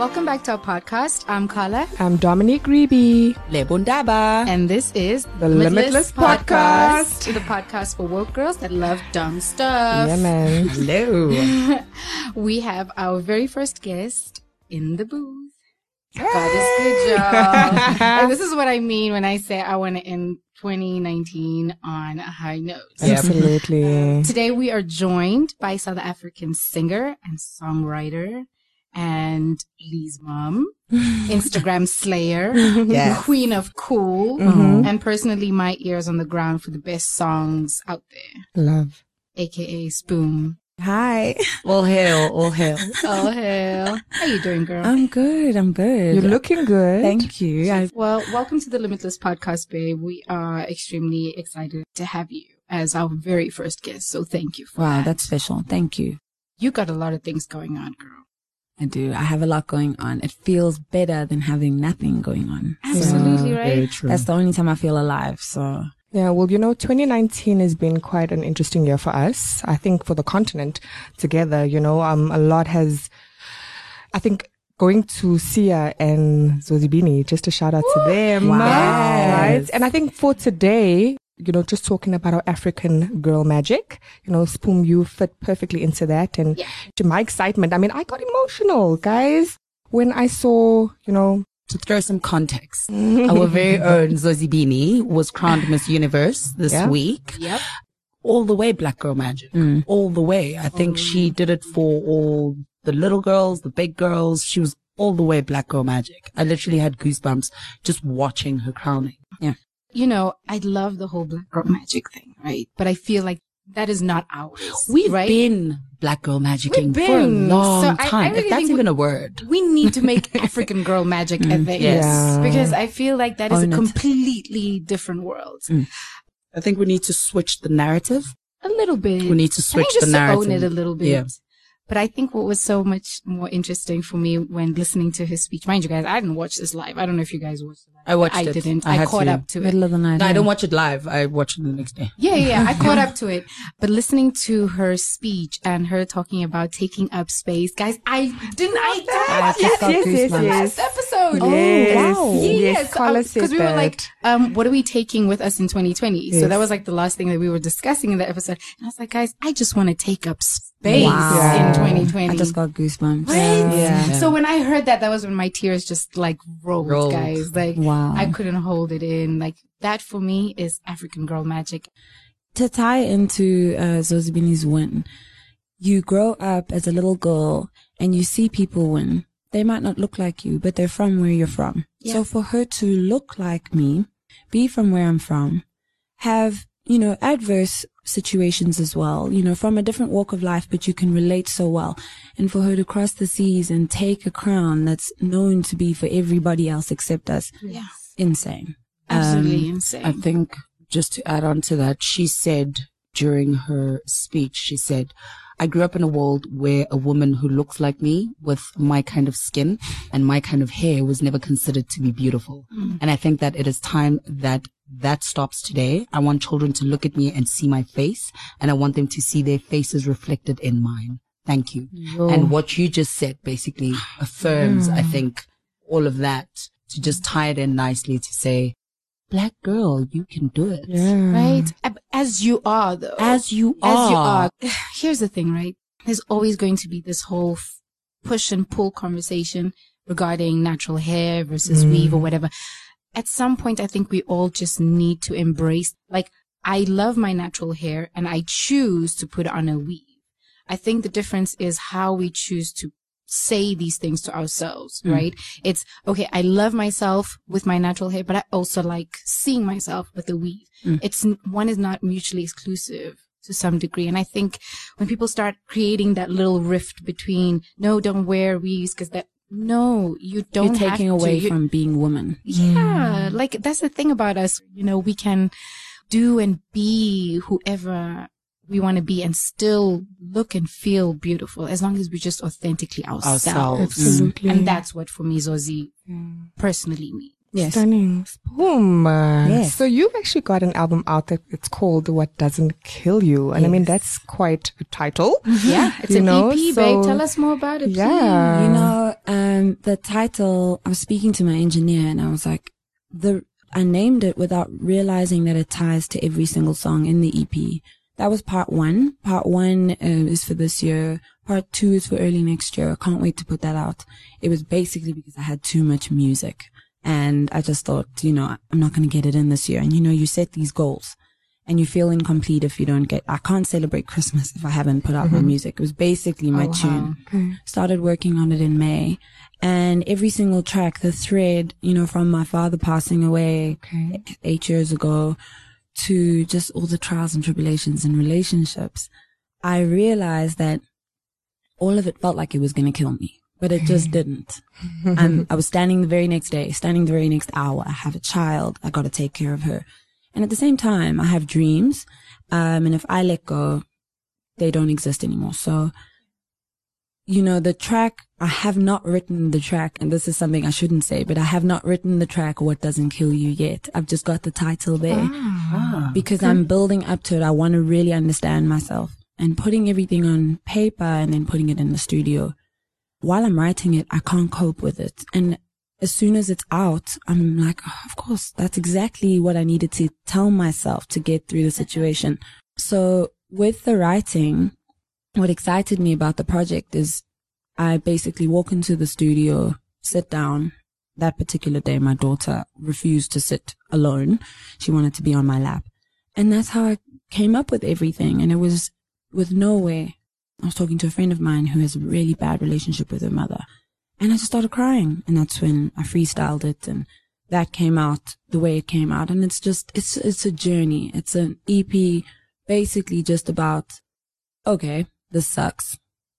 Welcome back to our podcast. I'm Carla. I'm Dominique Reeby. Lebundaba. And this is The Limitless Podcast. The podcast for woke girls that love dumb stuff. Yeah, man. Hello. We have our very first guest in the booth. God is good, y'all. and this is what I mean when I say I want to end 2019 on a high note. Absolutely. Today we are joined by South African singer and songwriter and Lee's mom, Instagram slayer, Yes. queen of cool, Mhm. and personally my ears on the ground for the best songs out there, Love. aka Spoon. Hi. All hail, all hail. Oh hell, how you doing, girl? I'm good. I'm good. You're looking good. Thank you. I, well, welcome to the Limitless Podcast, babe. We are extremely excited to have you as our very first guest. So thank you for wow, that. that's special. Thank you. you got a lot of things going on, girl. I do. I have a lot going on. It feels better than having nothing going on. Absolutely right. Very true. That's the only time I feel alive. So Yeah, well, you know, 2019 has been quite an interesting year for us. I think for the continent together, you know, um, a lot has, I think going to Siya and Zozibini, just a shout out to them. Wow. Right? And I think for today, you know, just talking about our African girl magic, you know, Spoon, you fit perfectly into that. And Yeah. to my excitement, I mean, I got emotional, guys, when I saw, you know, to throw some context, our very own Zozibini was crowned Miss Universe this Yeah. week. Yep. All the way Black Girl Magic. Mm. All the way. I think she did it for all the little girls, the big girls. She was all the way Black Girl Magic. I literally had goosebumps just watching her crowning. You know, I love the whole black girl magic thing, right? But I feel like that is not ours. We've right? been Black Girl Magicking for a long So I- I time. really if that's think we- even a word. We need to make African girl magic a mm, thing. Yes. Yeah. Because I feel like that is Own a it. completely different world. Mm. I think we need to switch the narrative. A little bit. We need to I switch think the to narrative. own it a little bit. Yeah. But I think what was so much more interesting for me when listening to his speech, mind you guys, I didn't watch this live. I don't know if you guys watched it. I watched I it. didn't. I I, caught to. up to it. middle of the night. No, I yeah. don't watch it live. I watch it the next day. Yeah, yeah, I caught up to it. But listening to her speech and her talking about taking up space, guys, I didn't. I, I just got yes, yes, goosebumps. yes. last episode. Yes. wow. Yes, Carla said because we were like, um, what are we taking with us in 2020? So that was like the last thing that we were discussing in the episode. And I was like, guys, I just want to take up space Wow. in 2020. I just got goosebumps. Right? Yeah. So when I heard that, that was when my tears just like rolled, Rolled. guys. Like Wow. I couldn't hold it in. Like that for me is African girl magic. to tie into uh, Zozibini's win, you grow up as a little girl and you see people win. They might not look like you, but they're from where you're from. Yeah. So for her to look like me, be from where I'm from, have, you know, adverse situations as well, you know, from a different walk of life, but you can relate so well. And for her to cross the seas and take a crown that's known to be for everybody else except us, Yeah. insane. Absolutely Um, insane. I think just to add on to that, she said during her speech, she said, I grew up in a world where a woman who looks like me with my kind of skin and my kind of hair was never considered to be beautiful. And I think that it is time that that stops today. I want children to look at me and see my face and I want them to see their faces reflected in mine. Thank you. And what you just said basically affirms, I hmm. think, all of that to just tie it in nicely to say, black girl, you can do it. yeah. right? As you are, though. As you are. As you are. Here's the thing, right? There's always going to be this whole f- push and pull conversation regarding natural hair versus weave or mm. whatever. At some point, I think we all just need to embrace, like, I love my natural hair and I choose to put on a weave. I think the difference is how we choose to say these things to ourselves, mm. right? It's okay. I love myself with my natural hair, but I also like seeing myself with a weave. Mm. It's one is not mutually exclusive to some degree. And I think when people start creating that little rift between, no, don't wear weaves because that, no, you don't You're have taking to. away You- from being woman. yeah, like that's the thing about us. You know, we can do and be whoever we want to be and still look and feel beautiful as long as we just authentically ourselves. Ourselves. Absolutely. And that's what for me, Zozi, personally means. Yes. Stunning. Boom. Yes. So you've actually got an album out that it's called What Doesn't Kill You. And I mean, that's quite a title. Yeah, it's You an know, EP, so- babe. Tell us more about it. Yeah. You know, um, the title, I was speaking to my engineer and I was like, the, I named it without realizing that it ties to every single song in the EP. That was part one. Part one um, is for this year. Part two is for early next year. I can't wait to put that out. It was basically because I had too much music and I just thought, you know, I'm not going to get it in this year. And you know, you set these goals and you feel incomplete if you don't get, I can't celebrate Christmas if I haven't put out my mm-hmm. music. It was basically my Oh, wow. tune started working on it in May. And every single track, the thread, you know, from my father passing away Okay. eight years ago to just all the trials and tribulations in relationships, I realized that all of it felt like it was going to kill me, but it just didn't. um, I was standing the very next day, standing the very next hour. I have a child. I got to take care of her. And at the same time, I have dreams. Um, and if I let go, they don't exist anymore. So, you know, the track, I have not written the track, and this is something I shouldn't say, but I have not written the track, What Doesn't Kill You yet. I've just got the title there because I'm building up to it. I want to really understand myself and putting everything on paper and then putting it in the studio. While I'm writing it, I can't cope with it. And as soon as it's out, I'm like, oh, of course, that's exactly what I needed to tell myself to get through the situation. So with the writing, what excited me about the project is I basically walk into the studio, sit down. That particular day, my daughter refused to sit alone. She wanted to be on my lap. And that's how I came up with everything. And it was with nowhere. I was talking to a friend of mine who has a really bad relationship with her mother. And I just started crying. And that's when I freestyled it and that came out the way it came out. And it's just, it's, it's a journey. It's an EP basically just about, okay, this sucks,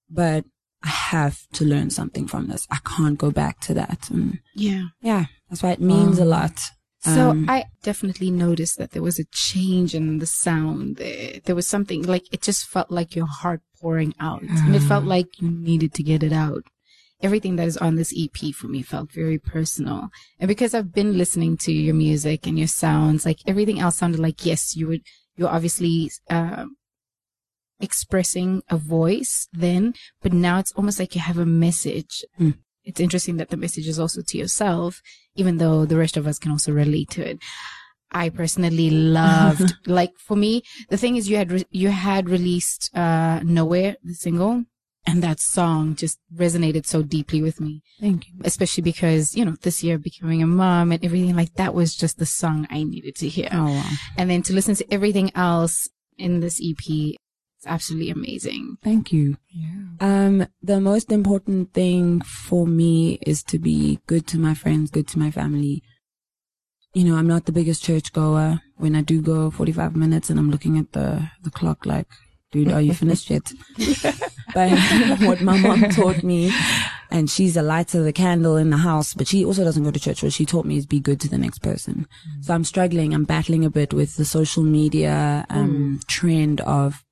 but I have to learn something from this. I can't go back to that. And Yeah. yeah, that's why it means a lot. So Um, I definitely noticed that there was a change in the sound. There, there was something like it just felt like your heart pouring out, and it felt like you needed to get it out. Everything that is on this EP for me felt very personal, and because I've been listening to your music and your sounds, like everything else sounded like yes, you would. You're obviously uh, expressing a voice then, but now it's almost like you have a message. Mm. It's interesting that the message is also to yourself, even though the rest of us can also relate to it. I personally loved, like for me, the thing is you had, re- you had released, uh, Nowhere, the single, and that song just resonated so deeply with me, thank you. especially because, you know, this year becoming a mom and everything like that was just the song I needed to hear. Oh, wow. And then to listen to everything else in this EP, it's absolutely amazing. Thank you. Yeah. Um, the most important thing for me is to be good to my friends, good to my family. You know, I'm not the biggest church goer. When I do go 45 minutes and I'm looking at the, the clock like, dude, are you finished yet? but what my mom taught me, and she's a light of the candle in the house, but she also doesn't go to church. What she taught me is be good to the next person. So I'm struggling. I'm battling a bit with the social media, um, trend of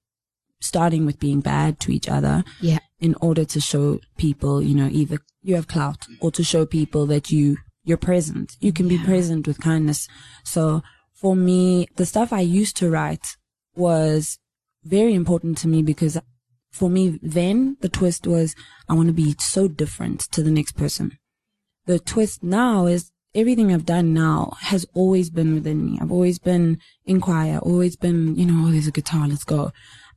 starting with being bad to each other Yeah. in order to show people, you know, either you have clout or to show people that you, you're present. You can be present with kindness. So for me, the stuff I used to write was very important to me because for me then the twist was I want to be so different to the next person. The twist now is everything I've done now has always been within me. I've always been in choir, always been, you know, oh, there's a guitar, let's go.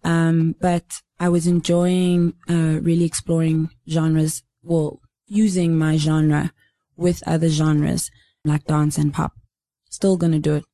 Um, but I was enjoying, uh, really exploring genres, well, using my genre with other genres like dance and pop. Still gonna do it.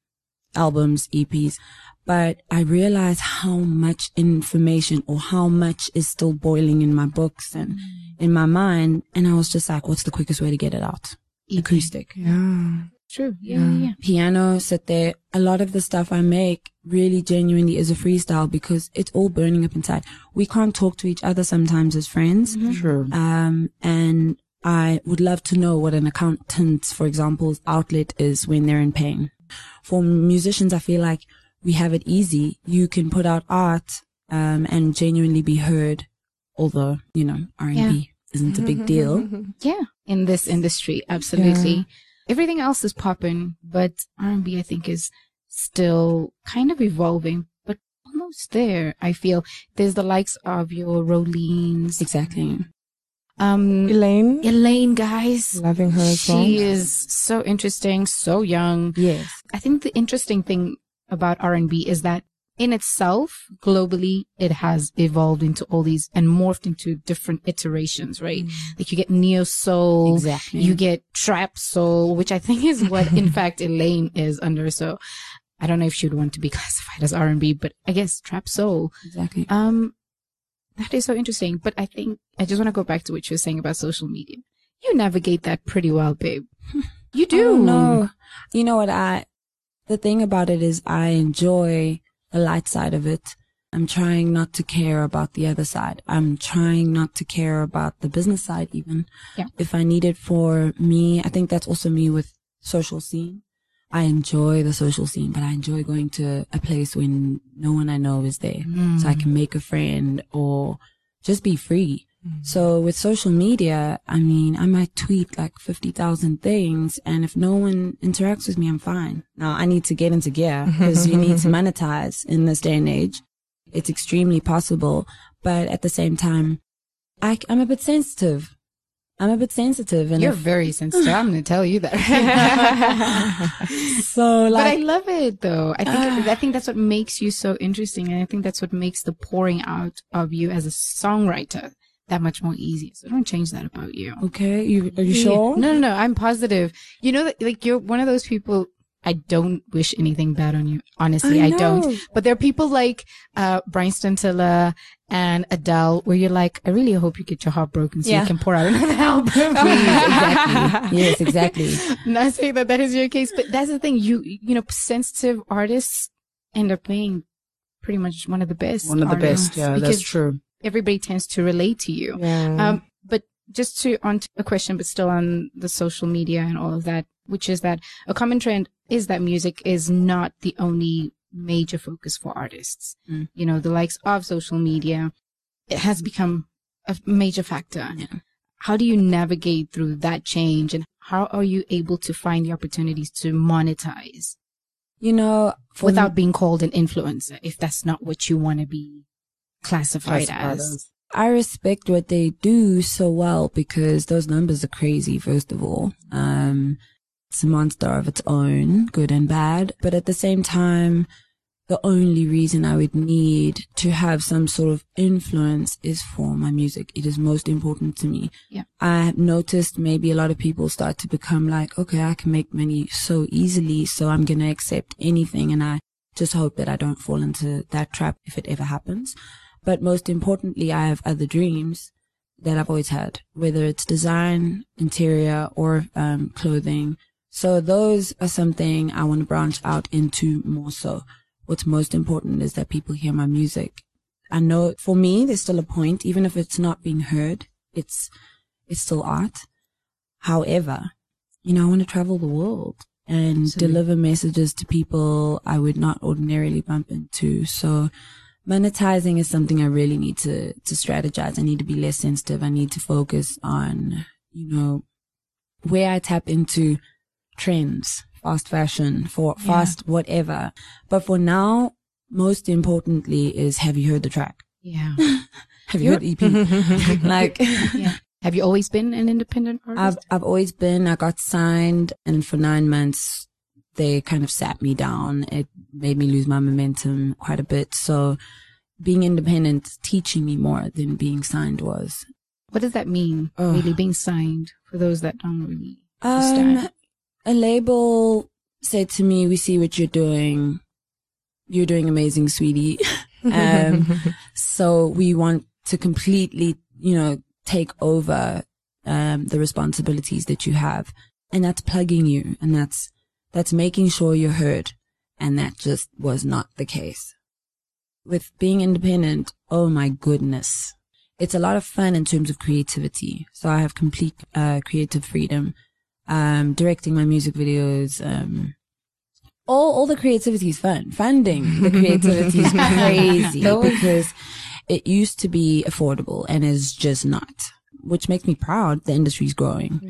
Albums, EPs. But I realized how much information or how much is still boiling in my books and in my mind. And I was just like, what's the quickest way to get it out? Acoustic Yeah. True. Yeah. Yeah. yeah. piano, sit there. A lot of the stuff I make really genuinely is a freestyle because it's all burning up inside. We can't talk to each other sometimes as friends. Sure. Um, and I would love to know what an accountant's, for example, outlet is when they're in pain. For musicians, I feel like we have it easy. You can put out art, um, and genuinely be heard, although, you know, R&B isn't a big deal. Yeah. In this industry, absolutely. Everything else is popping, but R&B I think is still kind of evolving, but almost there. I feel there's the likes of your Roleens, Exactly. um, Elaine, Elaine, guys. loving her well. She is so interesting, so young. Yes. I think the interesting thing about R&B is that in itself, globally, it has evolved into all these and morphed into different iterations, right? Like you get neo soul, Exactly. you get trap soul, which I think is what, in fact, Elaine is under. So I don't know if she would want to be classified as R&B, but I guess trap soul. Exactly. Um, that is so interesting. But I think I just want to go back to what you were saying about social media. You navigate that pretty well, babe. You do. Oh, no. You know what? I, the thing about it is I enjoy the light side of it. I'm trying not to care about the other side. I'm trying not to care about the business side even. Yeah. If I need it for me, I think that's also me with social scene. I enjoy the social scene, but I enjoy going to a place when no one I know is there. So I mm. can make a friend or just be free. Mm-hmm. So with social media, I mean, I might tweet like 50,000 things and if no one interacts with me, I'm fine. Now I need to get into gear because you need to monetize in this day and age. It's extremely possible. But at the same time, I, I'm a bit sensitive. I'm a bit sensitive and You're if- very sensitive. I'm going to tell you that. so but I love it though. I think ah. I think that's what makes you so interesting, and I think that's what makes the pouring out of you as a songwriter that much more easy. So don't change that about you. okay, you, are you Yeah. sure? No, no, no. I'm positive. You know that like you're one of those people. I don't wish anything bad on you. Honestly, I I, don't. But there are people like uh Bryson Tiller and Adele where you're like, I really hope you get your heart broken so Yeah. you can pour out another album. exactly. Yes, exactly. Not saying that that is your case, but that's the thing. You, you know, sensitive artists end up being pretty much one of the best. One of the artists best. Yeah, because that's true. Everybody tends to relate to you. Yeah. Um, but just to on to a question, but still on the social media and all of that, which is that a common trend is that music is not the only major focus for artists. Mm. You know, the likes of social media, it has become a major factor. Yeah. How do you navigate through that change and how are you able to find the opportunities to monetize You know, without being called an influencer if that's not what you want to be classified as? I respect what they do so well because those numbers are crazy, first of all. Um, it's a monster of its own, good and bad. But at the same time, the only reason I would need to have some sort of influence is for my music. It is most important to me. Yeah. I have noticed maybe a lot of people start to become like, okay, I can make money so easily, so I'm going to accept anything. And I just hope that I don't fall into that trap if it ever happens. But most importantly, I have other dreams that I've always had, whether it's design, interior, or um, clothing. So those are something I want to branch out into more so. What's most important is that people hear my music. I know for me, there's still a point, even if it's not being heard, it's, it's still art. However, you know, I want to travel the world and Absolutely. deliver messages to people I would not ordinarily bump into. So monetizing is something I really need to, to strategize. I need to be less sensitive. I need to focus on, you know, where I tap into trends, fast fashion, for Yeah. fast whatever. But for now, most importantly is have you heard the track? Yeah. Have you heard EP? like yeah. Have you always been an independent artist? I've? I've always been. I got signed, and for nine months, they kind of sat me down. It made me lose my momentum quite a bit. So, being independent, is teaching me more than being signed was. what does that mean? Ugh. Really being signed for those that don't really Um, understand. a label said to me, "We see what you're doing. You're doing amazing, sweetie. um, so we want to completely, you know, take over um, the responsibilities that you have, and that's plugging you, and that's that's making sure you're heard, and that just was not the case. With being independent, oh my goodness, it's a lot of fun in terms of creativity. So I have complete uh, creative freedom, um, directing my music videos. Um, all all the creativity is fun. Funding the creativity is crazy because it used to be affordable and is just not, which makes me proud. The industry's growing.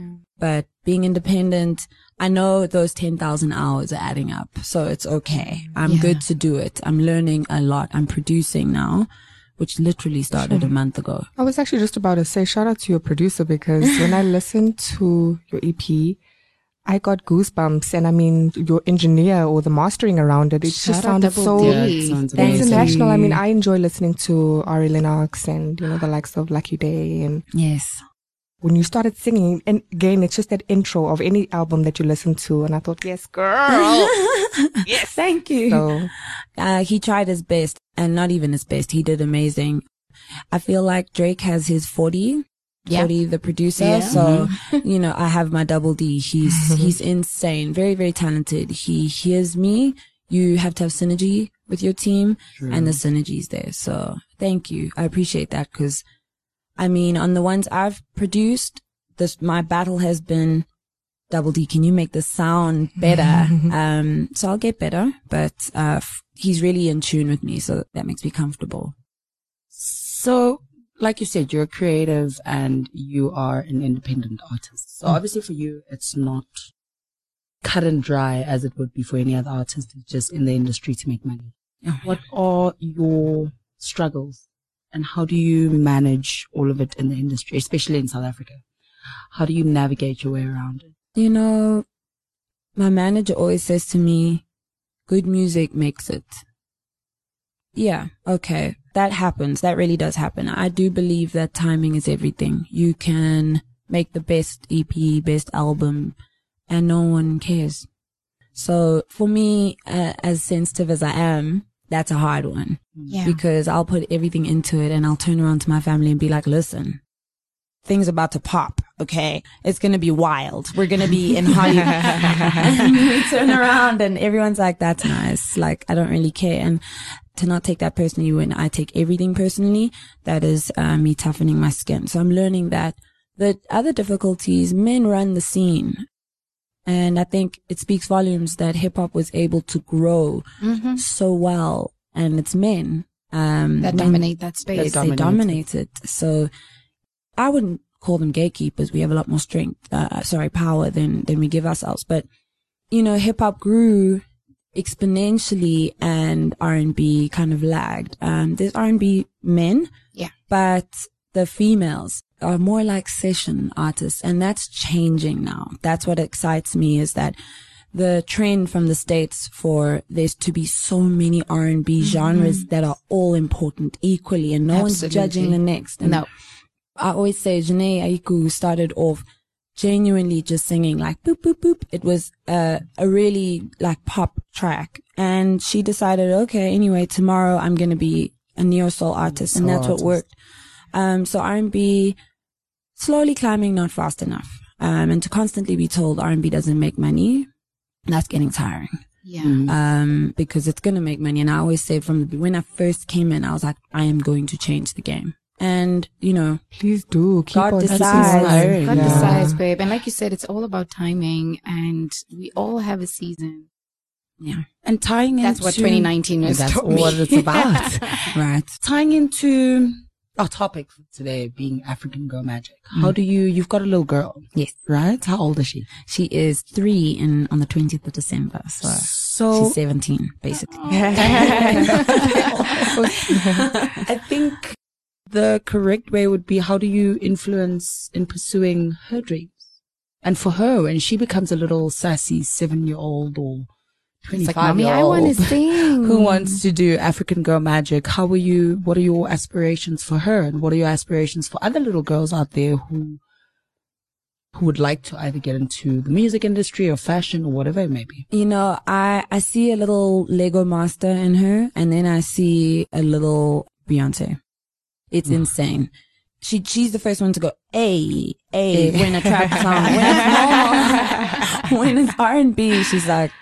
but being independent, I know those 10,000 hours are adding up. So it's okay. I'm Yeah. good to do it. I'm learning a lot. I'm producing now, which literally started a month ago. I was actually just about to say shout out to your producer because when I listened to your EP, I got goosebumps. And I mean, your engineer or the mastering around it, it Shout just sounded so Yeah, it sounds international. I mean. I enjoy listening to Ari Lennox and, you know, the likes of Lucky Daye. And Yes. when you started singing, and again, it's just that intro of any album that you listen to. And I thought, yes, girl. yes. Thank you. so, Uh, he tried his best and not even his best. He did amazing. I feel like Drake has his 40. Yeah. 40, the producer. Yeah. So, you know, I have my double D. He's, he's insane. Very, very talented. He hears me. You have to have synergy with your team and the synergy's there. So thank you. I appreciate that because I mean, on the ones I've produced, this, my battle has been double D. Can you make this sound better? um, so I'll get better, but, uh, f- he's really in tune with me. So that makes me comfortable. So, like you said, you're creative and you are an independent artist. So mm. obviously for you, it's not cut and dry as it would be for any other artist who's just in the industry to make money. Oh, what are your struggles and how do you manage all of it in the industry, especially in South Africa? How do you navigate your way around it? You know, my manager always says to me, good music makes it. Yeah, okay. That happens. That really does happen. I do believe that timing is everything. You can make the best EP, best album, and no one cares. So for me, uh, as sensitive as I am, that's a hard one Yeah. because I'll put everything into it and I'll turn around to my family and be like, listen, things about to pop. Okay. It's going to be wild. We're going to be in Hollywood. and we turn around and everyone's like, that's nice. Like, I don't really care. And to not take that personally when I take everything personally, that is uh, me toughening my skin. So I'm learning that the other difficulties, men run the scene. And I think it speaks volumes that hip hop was able to grow Mm-hmm. so well and it's men um That when dominate that space. they dominate it. dominate it so i wouldn't call them gatekeepers we have a lot more strength uh, sorry power than than we give ourselves but you know hip hop grew exponentially and r&b kind of lagged um there's r&b men Yeah. but the females are more like session artists and that's changing now that's what excites me is that the trend from the states for there's to be so many R&B genres that are all important equally and no one's Mm-hmm. Judging the next. And No. I always say Jhené Aiko started off genuinely just singing like boop, boop, boop. It was a, a really like pop track. And she decided, okay, anyway, tomorrow I'm going to be a neo soul artist. and that's artist. what worked. Um, so R&B slowly climbing, not fast enough. Um, and to constantly be told R&B doesn't make money, that's getting tiring. Yeah. Um, because it's going to make money. And I always say from the, when I first came in, I was like, I am going to change the game. And, you know, please do keep God on decides. inspiring. God Yeah. decides, babe. And like you said, it's all about timing and we all have a season. yeah, And tying That's into, what 2019 is. That's taught me. what it's about. right. tying into our topic for today being African Girl Magic. Mm. How do you, you've got a little girl, Yes. right? How old is she? She is three in, on the 20th of December. So So she's 17, basically. I think the correct way would be how do you influence in pursuing her dreams? And for her, when she becomes a little sassy seven year old or It's like, 25 mommy, year I want to old sing. who wants to do African Girl Magic, how are you, what are your aspirations for her? And what are your aspirations for other little girls out there who, who would like to either get into the music industry or fashion or whatever it may be? You know, I, I see a little Lego master in her and then I see a little Beyonce. It's insane. She, she's the first one to go, hey, hey, when a trap song, when it's when it's R&B, she's like,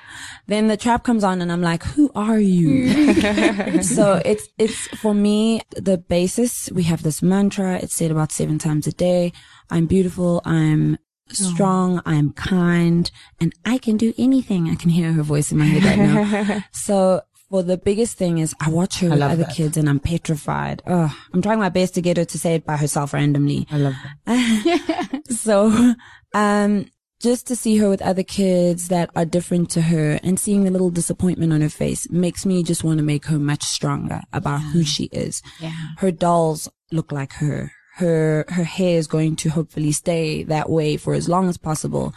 then the trap comes on and I'm like, who are you? so it's, it's for me, the basis. We have this mantra. It's said about seven times a day. I'm beautiful. I'm oh. strong. I'm kind and I can do anything. I can hear her voice in my head right now. so for the biggest thing is I watch her with other that. kids and I'm petrified. Ugh, I'm trying my best to get her to say it by herself randomly. I love that. So, um, just to see her with other kids that are different to her and seeing the little disappointment on her face makes me just want to make her much stronger about who she is. Yeah. Her dolls look like her. Her, her hair is going to hopefully stay that way for as long as possible.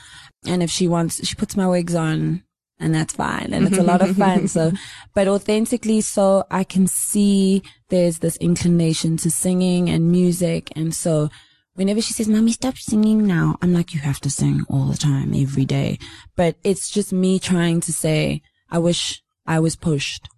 And if she wants, she puts my wigs on and that's fine. And it's a lot of fun. So, but authentically, so I can see there's this inclination to singing and music. And so whenever she says, mommy, stop singing now, I'm like, you have to sing all the time, every day. But it's just me trying to say, I wish I was pushed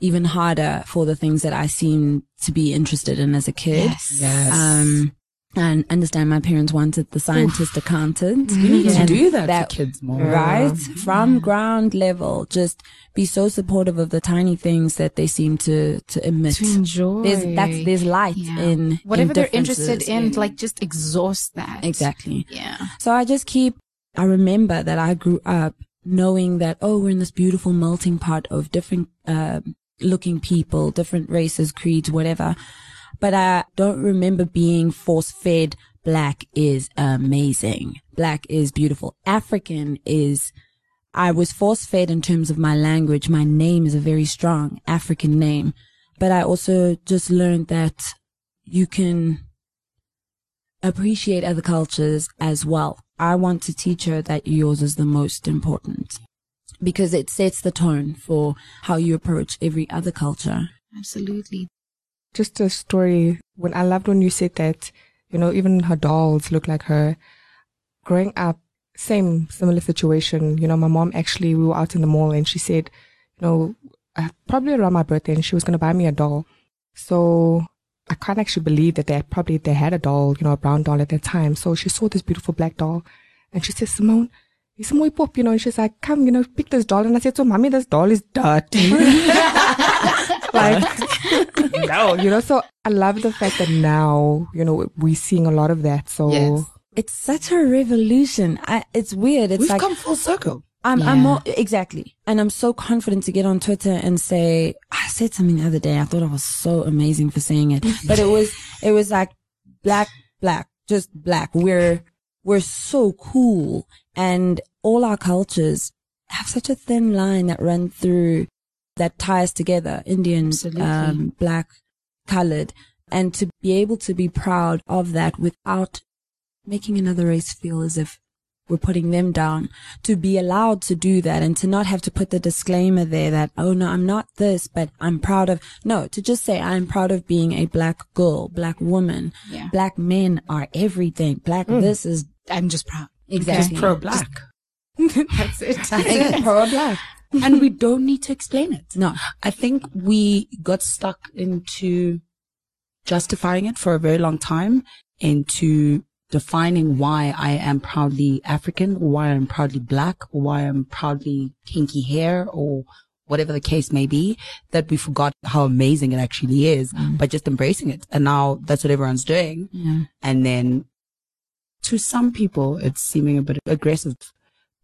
even harder for the things that I seem to be interested in as a kid. Yes. Um, and understand my parents wanted the scientist accountant. we need to do that, that- for kids more. Right? From ground level, just be so supportive of the tiny things that they seem to, to emit. To enjoy. There's, that's, there's light Yeah. in whatever in they're interested in, like just exhaust that. exactly. Yeah. So I just keep, I remember that I grew up knowing that, oh, we're in this beautiful melting pot of different, uh, looking people, different races, creeds, whatever. But I don't remember being force fed. Black is amazing. Black is beautiful. African is, I was force fed in terms of my language. My name is a very strong African name, but I also just learned that you can appreciate other cultures as well. I want to teach her that yours is the most important because it sets the tone for how you approach every other culture. Absolutely. Just a story when I loved when you said that, you know, even her dolls look like her. Growing up, same similar situation. You know, my mom actually we were out in the mall and she said, you know, uh, probably around my birthday, and she was gonna buy me a doll. So I can't actually believe that they probably they had a doll, you know, a brown doll at that time. So she saw this beautiful black doll, and she says, Simone. It's muy pop, you know, and she's like, come, you know, pick this doll. And I said, so mommy, this doll is dirty. like, no, you know, so I love the fact that now, you know, we're seeing a lot of that. So Yes. It's such a revolution. I, it's weird. It's We've like come full circle. I'm, Yeah. I'm more, exactly. And I'm so confident to get on Twitter and say, I said something the other day. I thought I was so amazing for saying it, but it was, it was like black, black, just black. We're, we're so cool and all our cultures have such a thin line that run through that ties together Indian, um, black, colored and to be able to be proud of that without making another race feel as if we're putting them down to be allowed to do that and to not have to put the disclaimer there that, oh no, I'm not this, but I'm proud of, no, to just say I'm proud of being a black girl, black woman. Yeah. Black men are everything. Black, this is I'm just proud. exactly. Pro black. That's it. That's it. Pro black. and we don't need to explain it. No. I think we got stuck into justifying it for a very long time, into defining why I am proudly African, or why I'm proudly black, or why I'm proudly kinky hair, or whatever the case may be, that we forgot how amazing it actually is by just embracing it. And now that's what everyone's doing. Yeah. And then to some people, it's seeming a bit aggressive,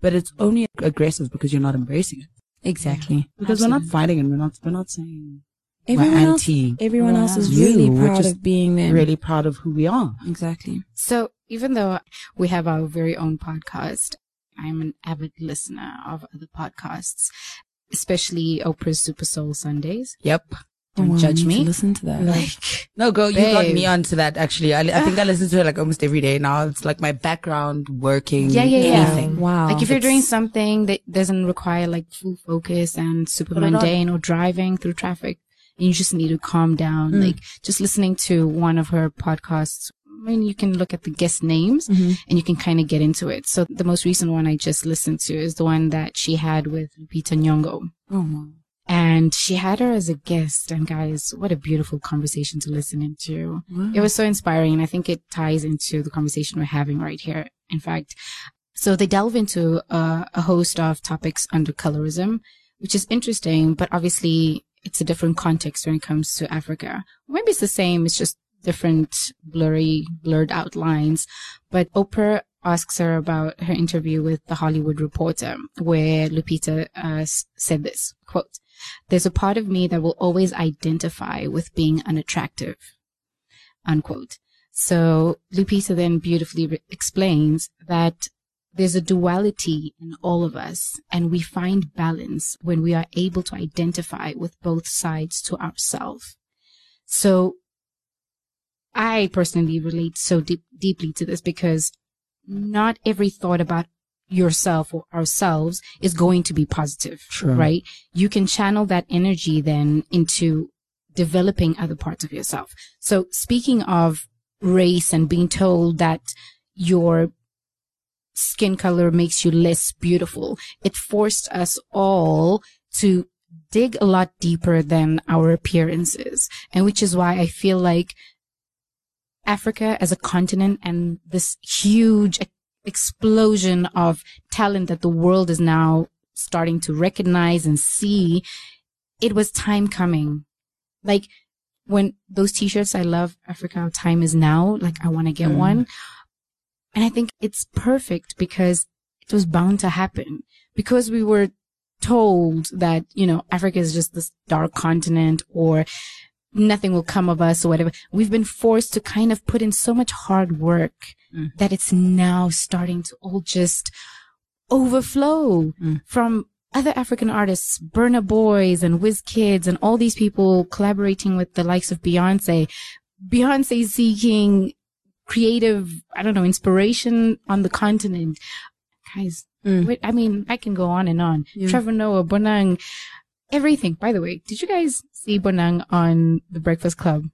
but it's only aggressive because you're not embracing it. Exactly. Because we're not fighting and we're not, we're not saying Everyone we're else, everyone else is really proud just of being them. really proud of who we are. Exactly. So even though we have our very own podcast, I'm an avid listener of other podcasts, especially Oprah's Super Soul Sundays. Yep. Don't Oh, I judge need to me. Listen to that. Like, No, girl, you got Babe. me onto that actually. I, I think I listen to it like almost every day now. It's like my background working. Yeah, yeah, yeah. anything. Wow. like if you're doing something that doesn't require like full focus and super Put it mundane or driving through traffic, and you just need to calm down. Mm. Like just listening to one of her podcasts. I mean, you can look at the guest names Mm-hmm. and you can kind of get into it. So the most recent one I just listened to is the one that she had with Lupita Nyong'o. Oh, wow. And she had her as a guest. And guys what a beautiful conversation to listen into. It was so inspiring. And i think it ties into the conversation we're having right here in fact. So they delve into uh, a host of topics under colorism which is interesting but obviously it's a different context when it comes to africa. Maybe it's the same it's just different blurry blurred outlines. But oprah asks her about her interview with the Hollywood Reporter, where Lupita uh, said this quote: "There's a part of me that will always identify with being unattractive." Unquote. So Lupita then beautifully re- explains that there's a duality in all of us, and we find balance when we are able to identify with both sides to ourselves. So I personally relate so deep, deeply to this because not every thought about yourself or ourselves is going to be positive, Sure. right? You can channel that energy then into developing other parts of yourself. So speaking of race and being told that your skin color makes you less beautiful, it forced us all to dig a lot deeper than our appearances. And which is why I feel like Africa as a continent and this huge explosion of talent that the world is now starting to recognize and see, it was time coming. Like when those t-shirts, I love Africa, time is now, like I want to get Mm. one. And I think it's perfect because it was bound to happen because we were told that, you know, Africa is just this dark continent or nothing will come of us or whatever. We've been forced to kind of put in so much hard work Mm. that it's now starting to all just overflow Mm. from other African artists, Burna Boys and Wizkids and all these people collaborating with the likes of Beyonce. Beyonce seeking creative, I don't know, inspiration on the continent. Guys, Mm. wait, I mean, I can go on and on. Yeah. Trevor Noah, Bonang, everything. By the way, did you guys see Bonang on The Breakfast Club?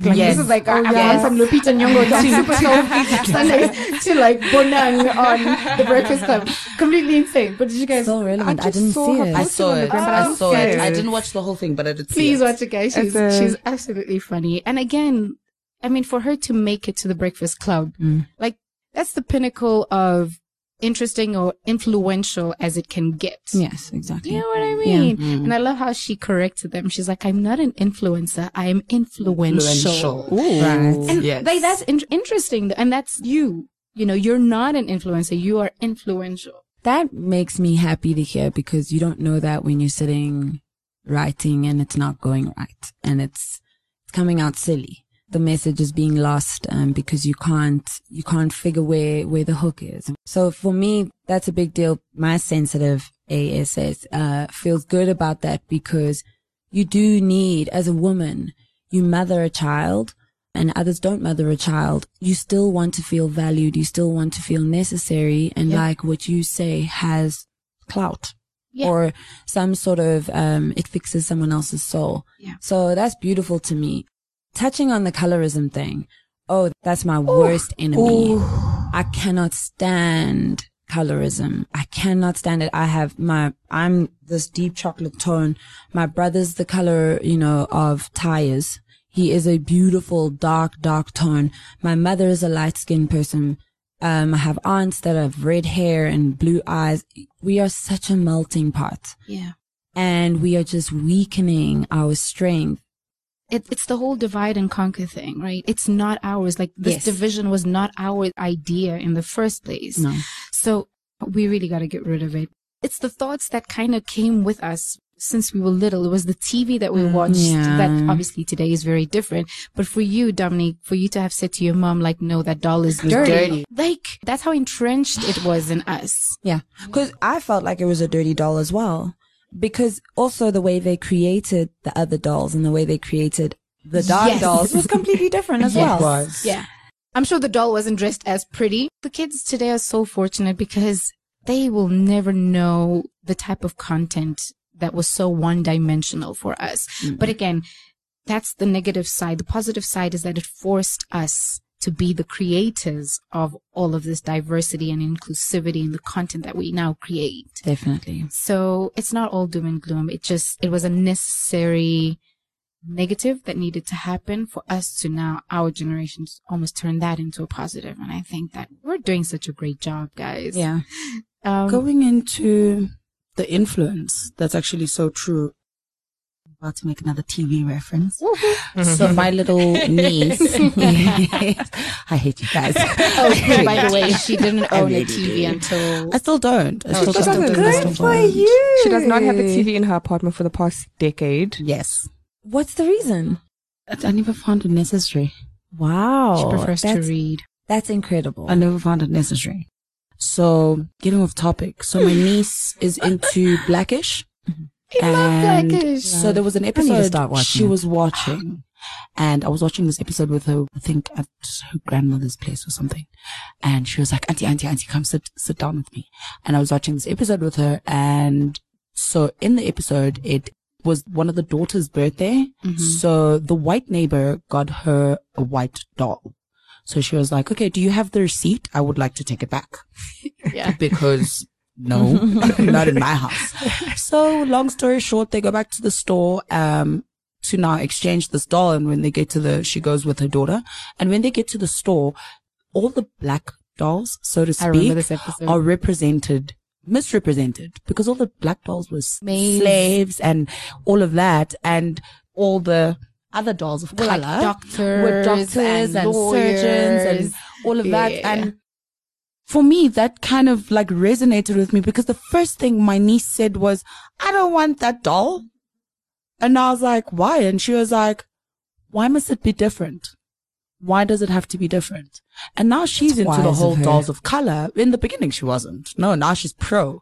Like, Yes. This is like, Oh, I've yes. gone from Lupita Nyong'o to Super Soul Sundays to like Bonang on The Breakfast Club. Completely insane. But did you guys So relevant. I, just didn't saw see her it. I saw it. gram, but I I didn't saw see it. it. I didn't watch the whole thing, but I did see it. Please watch it, guys. She's, a- she's absolutely funny. And again, I mean, for her to make it to the Breakfast Club, Mm. like that's the pinnacle of interesting or influential as it can get. Yes, exactly. You know what I mean? Mm. And I love how she corrected them. She's like, I'm not an influencer. I am influential. Right. And yes. like, that's in- interesting. And that's you. You know, you're not an influencer. You are influential. That makes me happy to hear because you don't know that when you're sitting writing and it's not going right and it's, it's coming out silly. The message is being lost, um, because you can't, you can't figure where, where the hook is. So for me, that's a big deal. My sensitive ASS, uh, feels good about that because you do need, as a woman, you mother a child and others don't mother a child, you still want to feel valued. You still want to feel necessary and Yeah. like what you say has clout Yeah. or some sort of, um, it fixes someone else's soul. Yeah. So that's beautiful to me. Touching on the colorism thing. Oh, that's my worst enemy. I cannot stand colorism. I cannot stand it. I have my, I'm this deep chocolate tone. My brother's the color, you know, of tires. He is a beautiful dark, dark tone. My mother is a light skinned person. Um, I have aunts that have red hair and blue eyes. We are such a melting pot Yeah. and we are just weakening our strength. It, it's the whole divide and conquer thing, right? It's not ours. Like this Yes. division was not our idea in the first place. No. So we really got to get rid of it. It's the thoughts that kind of came with us since we were little. It was the TV that we mm, watched yeah. that obviously today is very different. But for you, Dominique, for you to have said to your mom, like, no, that doll is dirty. dirty. Like, that's how entrenched it was in us. Yeah. Cause I felt like it was a dirty doll as well. Because also the way they created the other dolls and the way they created the dark Yes. dolls was completely different as Yes. well. Yeah. I'm sure the doll wasn't dressed as pretty. The kids today are so fortunate because they will never know the type of content that was so one dimensional for us. But mm-hmm. again, that's the negative side. The positive side is that it forced us to be the creators of all of this diversity and inclusivity in the content that we now create. Definitely. So it's not all doom and gloom. It just, it was a necessary negative that needed to happen for us to now, our generations, almost turn that into a positive. And I think that we're doing such a great job, guys. Yeah. Um, Going into the influence, that's actually so true. About to make another TV reference. so mm-hmm. my little niece, I hate you guys. Oh, by the way, she didn't own a TV do. until I still don't. I oh, still she don't. doesn't. I Good still for don't. you. She does not have a TV in her apartment for the past decade. Yes. What's the reason? I, I never found it necessary. Wow. she prefers to read. That's incredible. I never found it necessary. So, getting off topic. So my niece is into Blackish. Mm-hmm. And Blackish. So there was an episode she was watching, and I was watching this episode with her. I think at her grandmother's place or something. And she was like, "Auntie, auntie, auntie, come sit sit down with me." And I was watching this episode with her, and so in the episode, it was one of the daughter's birthday. So the white neighbor got her a white doll. So she was like, "Okay, do you have the receipt? I would like to take it back." Yeah. because no, not in my house. So long story short, they go back to the store, um, to now exchange this doll. And when they get to the, she goes with her daughter. And when they get to the store, all the black dolls, so to speak, this are represented, misrepresented because all the black dolls were s- Maids. slaves and all of that. And all the other dolls of Were like color doctors were doctors and, and surgeons and all of that. Yeah. And for me, that kind of like resonated with me because the first thing my niece said was, I don't want that doll. And I was like, why? And she was like, why must it be different? Why does it have to be different? And now she's That's into the whole of dolls of color. In the beginning, she wasn't. No, now she's pro.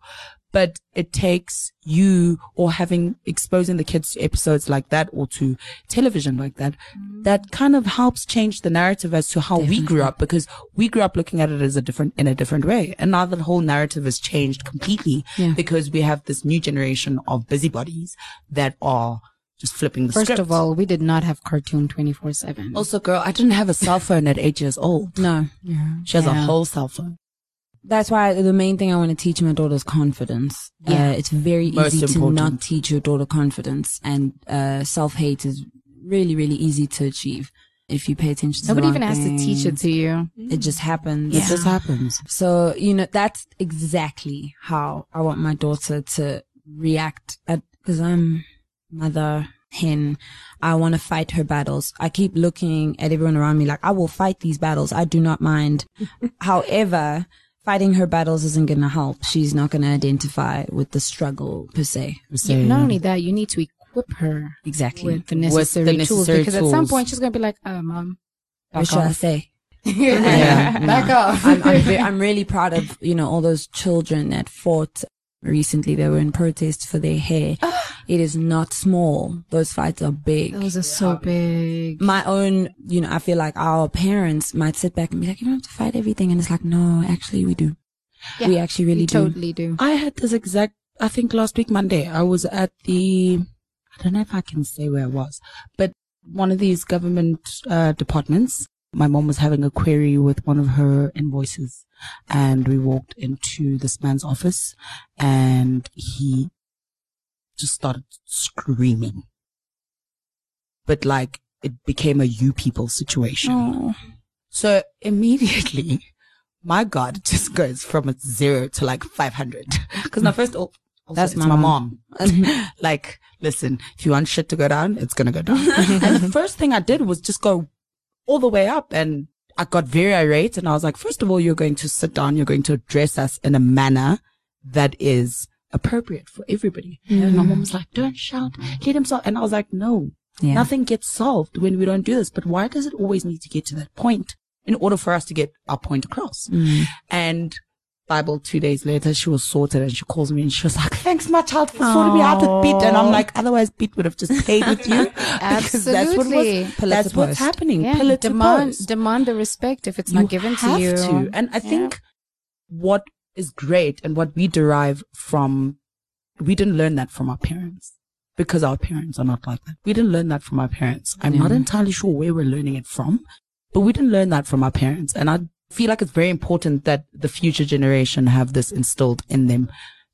But it takes you or having exposing the kids to episodes like that or to television like that, mm. that kind of helps change the narrative as to how we grew up because we grew up looking at it as a different, in a different way. And now the whole narrative has changed completely Yeah. because we have this new generation of busybodies that are just flipping the First script. of all, we did not have cartoon 24 7. also, girl, I didn't have a cell phone at eight years old. no. Yeah. She has a whole cell phone. That's why the main thing I want to teach my daughter is confidence. Yeah. Uh, it's very Most easy to not teach your daughter confidence and, uh, self-hate is really, really easy to achieve if you pay attention to Nobody the even right has to teach it to you. It just happens. It just happens. So, you know, that's exactly how I want my daughter to react at, cause I'm mother hen. I want to fight her battles. I keep looking at everyone around me like, I will fight these battles. I do not mind. However, fighting her battles isn't going to help. She's not going to identify with the struggle per se. Yeah, not only that, you need to equip her Exactly. with the necessary, tools necessary because at some point she's going to be like, oh, mom. What back should I say? Yeah. Back off. I'm, I'm, I'm really proud of, you know, all those children that fought recently. They were in protest for their hair. it is not small. Those fights are big. Those are so big. My own, you know, I feel like our parents might sit back and be like, you don't have to fight everything. And it's like, no, actually we do. Yeah, we actually really You do. totally do. I had this exact, I think last week, Monday, I was at the, I don't know if I can say where I was, but one of these government uh, departments. My mom was having a query with one of her invoices and we walked into this man's office and he just started screaming. But like it became a you people situation. Oh, So immediately, my God it just goes from a zero to like 500. Cause now first, all, also, That's my my mom. mom. Mm-hmm. like, listen, if you want shit to go down, it's going to go down. and the first thing I did was just go all the way up and I got very irate and I was like, first of all, you're going to sit down. You're going to address us in a manner that is appropriate for everybody. And my mom mm. was like, don't shout, let him solve. And I was like, no, Yeah. nothing gets solved when we don't do this. But why does it always need to get to that point in order for us to get our point across? Mm. And Bible two days later, she was sorted and she calls me and she was like, thanks my child for sorting me out with Beat. And I'm like, otherwise Beat would have just played with you. Because that's what Absolutely. was, Pillar that's what's happening. Yeah, Pillar demand demand the respect if it's You not given to have you. to. And I think what is great and what we derive from, we didn't learn that from our parents because our parents are not like that. We didn't learn that from our parents. I'm not entirely sure where we're learning it from, but we didn't learn that from our parents. And I feel like it's very important that the future generation have this instilled in them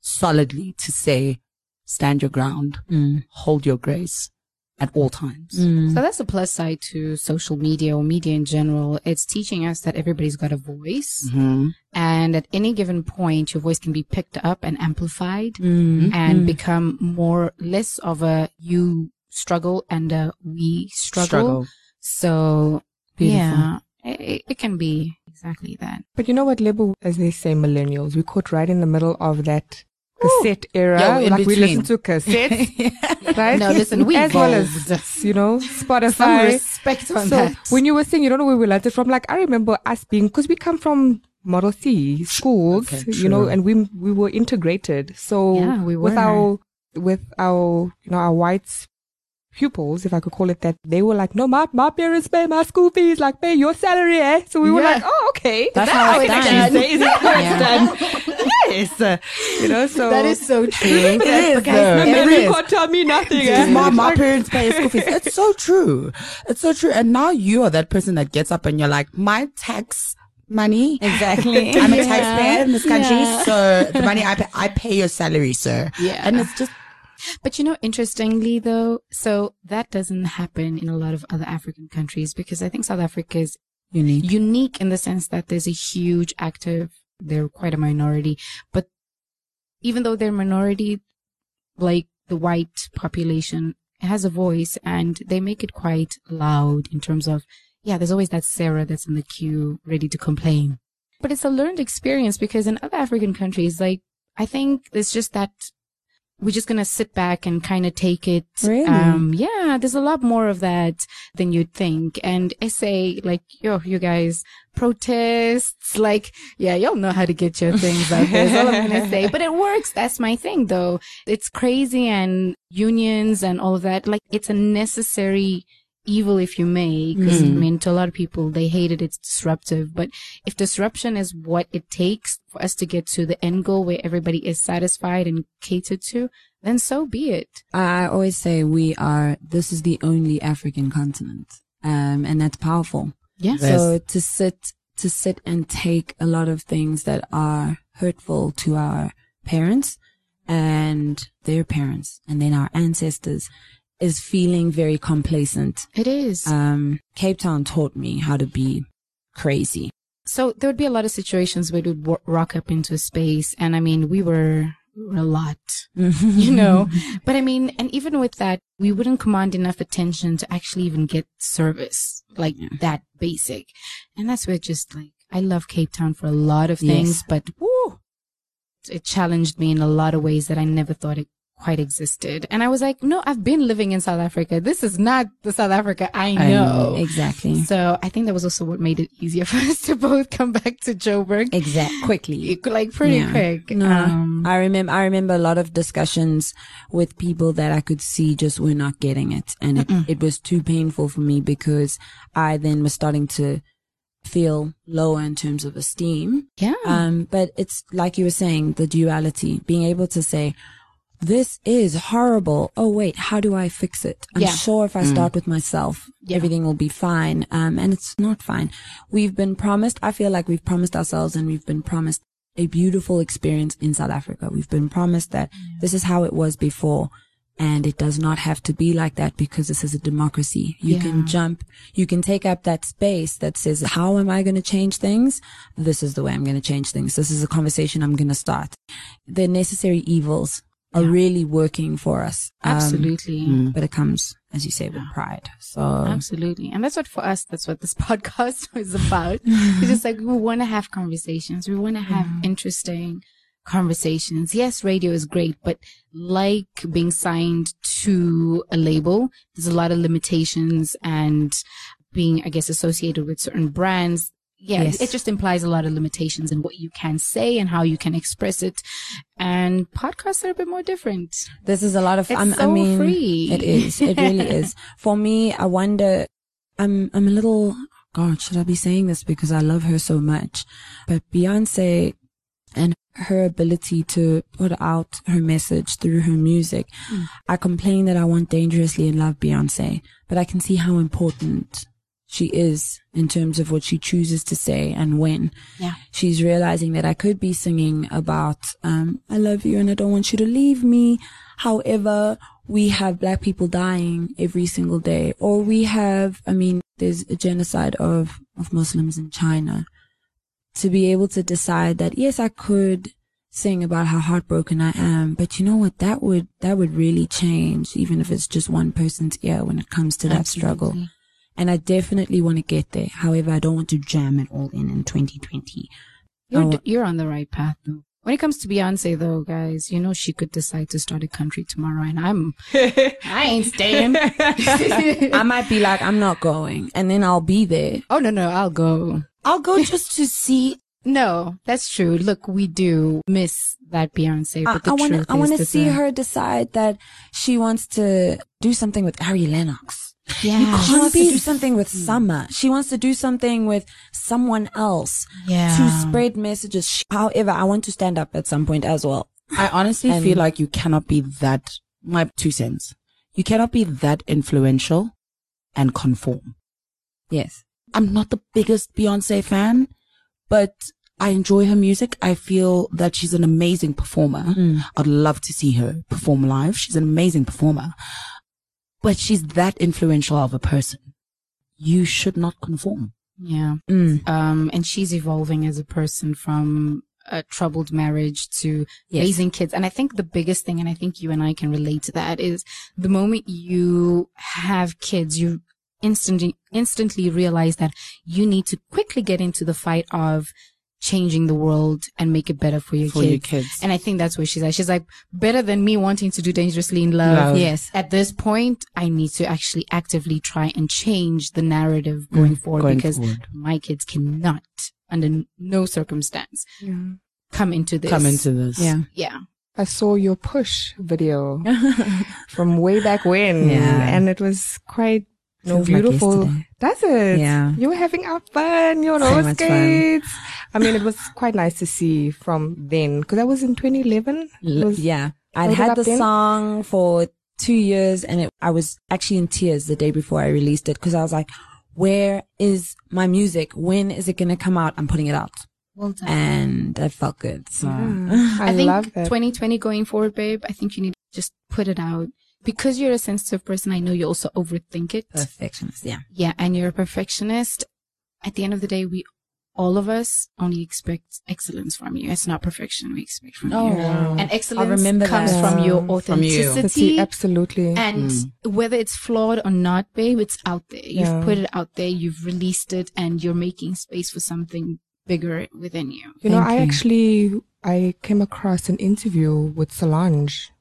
solidly to say, stand your ground, Mm. hold your grace at all times. So that's the plus side to social media or media in general. It's teaching us that everybody's got a voice Mhm. and at any given point, your voice can be picked up and amplified Mm. and become more, less of a you struggle and uh, we struggle. Struggle. So Beautiful. yeah, it, it can be exactly that. But you know what, Lebo, as they say, millennials, we caught right in the middle of that cassette era. Yeah, like we listened to cassettes, right? No, listen, we as well as you know Some Spotify. respect on so that. when you were saying you don't know where we learned it from, like I remember us being because we come from Model C schools, Okay, you know, and we we were integrated. So Yeah, we were. with our with our you know our white pupils, if I could call it that, they were like, no, my my parents pay my school fees, like pay your salary, eh? So we were Yeah. like, oh, okay, That's how I it's can done. actually say, is that how Yeah. it's done? yes, uh, you know, so that is so true. It is, though. Remember, It you is. can't tell me nothing. Because eh? my, my parents pay school fees. It's so true. It's so true. And now you are that person that gets up and you're like, my tax money. Exactly. I'm a taxpayer in this country, Yeah. so the money I pay, I pay your salary, sir. Yeah. And it's just But you know, interestingly though, so that doesn't happen in a lot of other African countries because I think South Africa is unique. unique in the sense that there's a huge active, they're quite a minority, but even though they're minority, like the white population has a voice and they make it quite loud in terms of, yeah, there's always that Sarah that's in the queue ready to complain. But it's a learned experience because in other African countries, like, I think it's just that we're just gonna sit back and kind of take it. Really? Um, yeah, there's a lot more of that than you'd think. And SA, like, yo, you guys, protests, like, yeah, y'all know how to get your things out there. That's all I'm gonna say. But it works. That's my thing, though. It's crazy and unions and all of that. Like, it's a necessary evil, if you may. Because, I mean, to a lot of people, they hate it. It's disruptive. But if disruption is what it takes for us to get to the end goal where everybody is satisfied and catered to, then so be it. I always say we are, this is the only African continent. Um, and that's powerful. Yes. Yes. So to sit, to sit and take a lot of things that are hurtful to our parents and their parents and then our ancestors is feeling very complacent. It is. Um, Cape Town taught me how to be crazy. so there would be a lot of situations where we'd rock up into a space and i mean we were, a lot you know but i mean and even with that we wouldn't command enough attention to actually even get service like that basic and that's where just like i love cape town for a lot of things Yes. but woo, it challenged me in a lot of ways that i never thought it quite existed and i was like no i've been living in south africa this is not the south africa i I know Exactly. so I think that was also what made it easier for us to both come back to Joburg. Exactly. Quickly. Like pretty Yeah. quick. No, Um, I remember. I remember a lot of discussions with people that I could see just were not getting it, and it, it was too painful for me because I then was starting to feel lower in terms of esteem. yeah. Um, but it's like you were saying, the duality, being able to say, this is horrible. Oh, wait, how do I fix it? I'm Yeah. sure if I start with myself, Yeah. everything will be fine. Um, and it's not fine. We've been promised, I feel like we've promised ourselves and we've been promised a beautiful experience in South Africa. We've been promised that this is how it was before. And it does not have to be like that because this is a democracy. You Yeah. can jump, you can take up that space that says, how am I going to change things? This is the way I'm going to change things. This is a conversation I'm going to start. The necessary evils are really working for us. Um, absolutely. but it comes, as you say, with pride. So Absolutely. And that's what for us, that's what this podcast is about. it's just like we want to have conversations. We want to have interesting conversations. Yes, radio is great, but like being signed to a label, there's a lot of limitations and being, I guess, associated with certain brands. Yeah, Yes. it just implies a lot of limitations in what you can say and how you can express it. And podcasts are a bit more different. this is a lot of, It's I'm- I so mean, free. it is, it really is. For me, I wonder, I'm, I'm a little, God, should I be saying this because I love her so much? But Beyonce and her ability to put out her message through her music. Hmm. I complain that I want Dangerously in Love Beyonce, but I can see how important she is in terms of what she chooses to say and when. Yeah. She's realizing that I could be singing about, um, I love you and I don't want you to leave me. However, we have black people dying every single day, or we have, I mean, there's a genocide of, of Muslims in China. To be able to decide that, yes, I could sing about how heartbroken I am. But you know what? That would, that would really change, even if it's just one person's ear when it comes to that struggle. Absolutely. And I definitely want to get there. However, I don't want to jam it all in in 2020. You're, Oh. d- you're on the right path though. When it comes to Beyonce though, guys, you know she could decide to start a country tomorrow and I'm I ain't staying. I might be like, I'm not going. And then I'll be there. oh no no, I'll go. I'll go just to see. No, that's true. Look, we do miss that Beyonce, I, but I want to, I want to see the- her decide that she wants to do something with Ari Lennox. Yeah, She wants to do something with mm. Summer. She wants to do something with someone else yeah. to spread messages. However, I want to stand up at some point as well. I honestly And- feel like you cannot be that. My two cents. You cannot be that influential and conform. Yes. I'm not the biggest Beyonce fan, but I enjoy her music. I feel that she's an amazing performer. Mm. I'd love to see her perform live. She's an amazing performer, but she's that influential of a person. You should not conform. Yeah. Mm. Um, and she's evolving as a person from a troubled marriage to Yes. raising kids. And I think the biggest thing, and I think you and I can relate to that, is the moment you have kids, you instantly instantly realize that you need to quickly get into the fight of changing the world and make it better for your For kids. your kids. And I think that's where she's at. She's like, better than me wanting to do dangerously in love. Love. Yes. At this point, I need to actually actively try and change the narrative going forward Mm, going because forward. my kids cannot, under no circumstance, come into this. Come into this. Yeah. Yeah. I saw your push video from way back when, Yeah. and it was quite you know, Feels like beautiful. yesterday. Does it? Yeah. You were having our fun, your So roller much fun. skates. I mean, it was quite nice to see from then because that was in 2011. Was- yeah. I'd had the then? song for two years and it, I was actually in tears the day before I released it because I was like, where is my music? When is it going to come out? I'm putting it out. Well done. And I felt good. So I, I, think love that. 2020 going forward, babe, I think you need to just put it out. Because you're a sensitive person, I know you also overthink it. perfectionist. Yeah. Yeah, and you're a perfectionist. At the end of the day, we, all of us, only expect excellence from you. It's not perfection we expect from Oh, you. wow. And excellence comes that. from your Yeah. From you. authenticity. Absolutely. And Mm. whether it's flawed or not, babe, it's out there. You've Yeah. put it out there, you've released it, and you're making space for something bigger within you. You know, Thank I you. actually I came across an interview with Solange,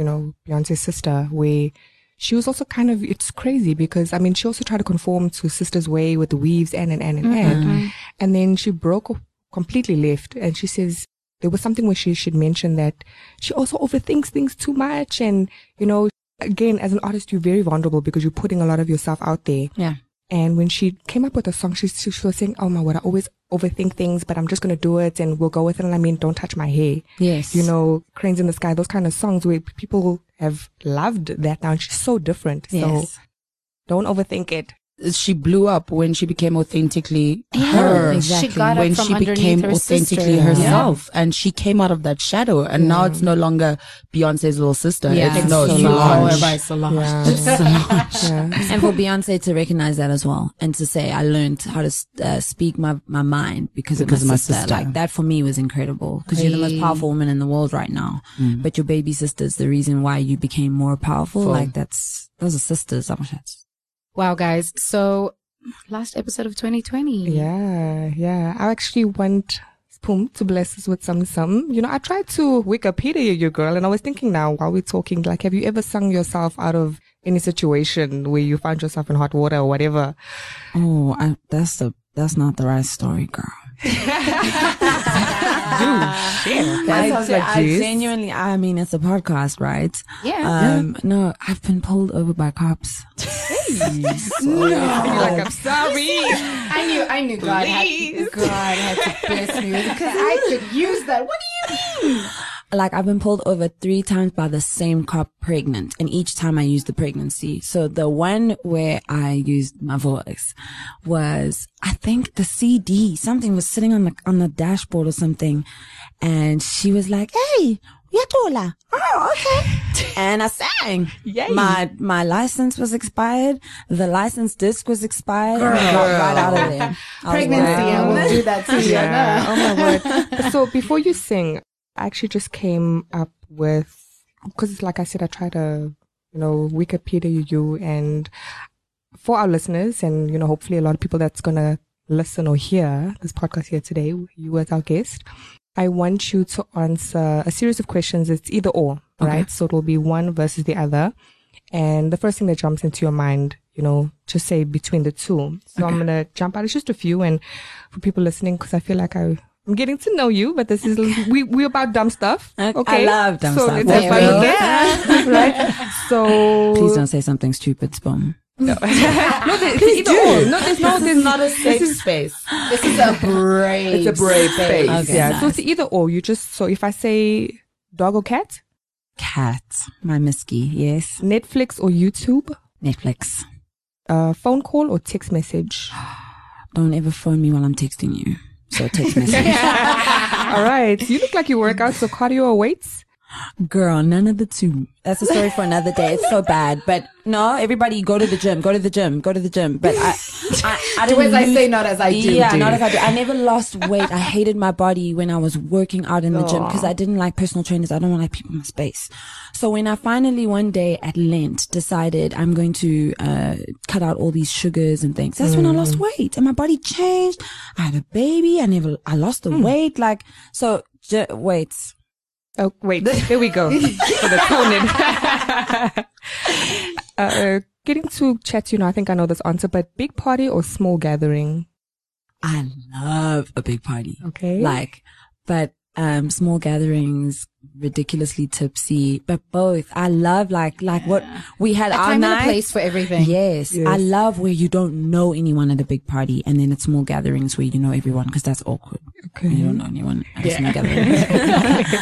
you know, Beyonce's sister, where she was also kind of it's crazy because I mean she also tried to conform to sister's way with the weaves and and and and. Mm-hmm. And, and then she broke completely left and she says there was something where she should mention that she also overthinks things too much and you know again as an artist you're very vulnerable because you're putting a lot of yourself out there. Yeah. And when she came up with a song, she, she was saying, "Oh my word, I always overthink things, but I'm just gonna do it, and we'll go with it." And I mean, don't touch my hair. Yes. You know, cranes in the sky, those kind of songs where people have loved that now. And she's so different. Yes. So don't overthink it. She blew up when she became authentically Yeah, her. exactly. She got when up from she became her authentically sister. herself and she came out of that shadow and now it's no longer Beyonce's little sister. Yeah. It's no Solange. You call her Solange. Solange. Yeah. yeah. and for Beyonce to recognize that as well and to say, I learned how to uh, speak my, my mind because, Because of my, of my sister. sister. Like that for me was incredible because you're the most powerful woman in the world right now. But your baby sister's the reason why you became more powerful. Full. Like that's, those are sisters. Oh, shit. Wow, guys. So, last episode of 2020. Yeah, yeah. I actually want Sphum to bless us with some some. You know, I tried to Wikipedia you, girl, and I was thinking now while we're talking, like, have you ever sung yourself out of any situation where you found yourself in hot water or whatever? Oh, I, that's the that's not the right story, girl. That sounds I, like I juice. genuinely, I mean, it's a podcast, right? Yeah. Um, no, I've been pulled over by cops. You're like, I'm sorry. I knew, I knew God had, God had to bless me because I could use that. What do you mean? Like I've been pulled over three times by the same cop pregnant and each time I used the pregnancy. So the one where I used my voice was, I think the CD, something was sitting on the, on the dashboard or something. And she was like, Hey, Yatola. Oh, okay. and I sang. Yay. My, my license was expired. The license disc was expired. And I got right out of there. Pregnancy, I will do that to you. Yeah. Oh my word. So before you sing, I actually just came up with because, it's like I said, I try to, you know, Wikipedia you and for our listeners, and you know, hopefully a lot of people that's gonna listen or hear this podcast here today, you as our guest. I want you to answer a series of questions. It's either or, right? So it'll be one versus the other. And the first thing that jumps into your mind, you know, just say between the two. So I'm going to jump out. It's just a few. And for people listening, because I feel like I, I'm getting to know you, but this is, we, we about dumb stuff. I- I love dumb so stuff. That's There why you're right? So. Please don't say something stupid, Sphum. No, there's either or. No, there's no, there's not a safe space. This is a brave. It's a brave space. Okay, yeah. So it's either or. You just, so if I say dog or cat, Cat, my misky, yes. Netflix or YouTube, Netflix. uh, phone call or text message. Don't ever phone me while I'm texting you. So text message. All right. You look like you work out. So cardio or weights? Girl, none of the two. That's a story for another day. It's so bad. But no, everybody go to the gym, go to the gym, go to the gym. But I, I, I Do didn't as I say, not as I do. Yeah, not as I do. I never lost weight. I hated my body when I was working out in the gym because I didn't like personal trainers. I don't want like people in my space. So when I finally one day at Lent decided I'm going to uh, cut out all these sugars and things, that's when I lost weight and my body changed. I had a baby. I never, I lost the weight. Like so. J- wait. Oh, wait. There we go. For the tone uh, getting to chat, you know, I think I know this answer, but big party or small gathering? I love a big party. Okay. Like, but um small gatherings, ridiculously tipsy, but both. I love like like what we had A our time and a night. place for everything. Yes, Yes. I love where you don't know anyone at a big party, and then it's small gatherings where you know everyone because that's awkward. Okay. You don't know anyone at a small gathering.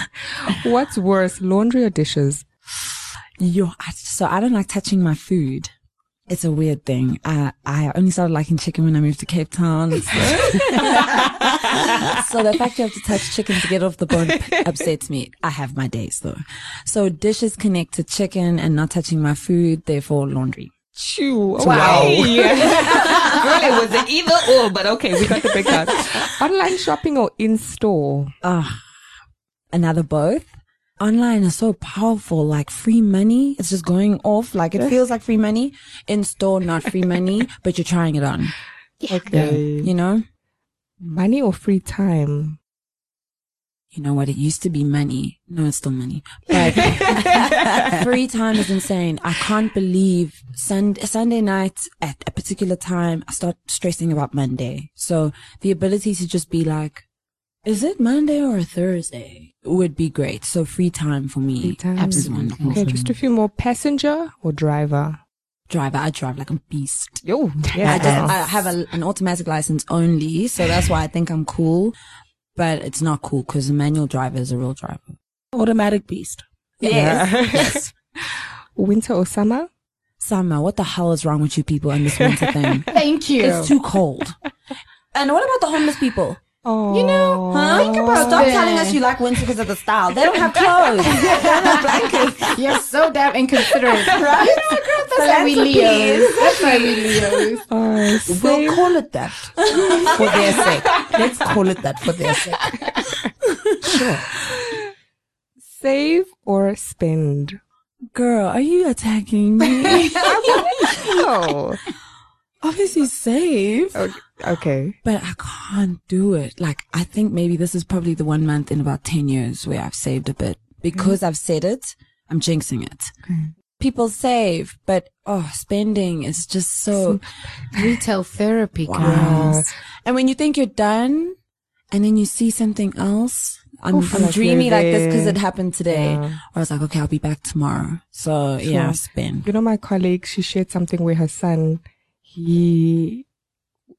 What's worse, laundry or dishes? Yo, I, so I don't like touching my food. It's a weird thing. I I only started liking chicken when I moved to Cape Town. So, so the fact you have to touch chicken to get off the bone upsets me. I have my days though. So dishes connect to chicken and not touching my food, therefore laundry. Chew. Wow. Girl, it was an either or, but okay, we got the breakdown. Online shopping or in store? Ah, another both. Online is so powerful, like free money. It's just going off. Like it feels like free money. In store, not free money, but you're trying it on. Okay. You know? Money or free time? you know what? It used to be money. No, it's still money. But free time is insane. I can't believe Sunday, Sunday night at a particular time, I start stressing about Monday. So the ability to just be like, is it Monday or Thursday? Would be great. So free time for me. Free time. is wonderful. Okay, just a few more. Passenger or driver? Driver, I drive like a beast. Yo, I yeah. just, I have a, an automatic license only. So that's why I think I'm cool. But it's not cool because a manual driver is a real driver. Automatic beast. Yes. Winter or summer? Summer, what the hell is wrong with you people in this winter thing? Thank you. It's too cold. And what about the homeless people? Oh, you know, Huh? think about Stop that. telling us you like winter because of the style. They don't have clothes. they don't have blankets. You're so damn inconsiderate. right? You know what, girl? That's why we Leos. That's why we Leos. Uh, We'll save, call it that for their sake. Let's call it that for their sake. Sure. Save or spend? Girl, are you attacking me? Oh, Obviously save. okay. But I can't do it. Like, I think maybe this is probably the one month in about 10 years where I've saved a bit. Because I've said it, I'm jinxing it. People save, but oh, spending is just so. Retail therapy, Wow. guys. And when you think you're done and then you see something else, I'm, Oof, I'm dreamy like this because it happened today. Yeah. I was like, okay, I'll be back tomorrow. So yeah, spend. You know, my colleague, she shared something with her son, he,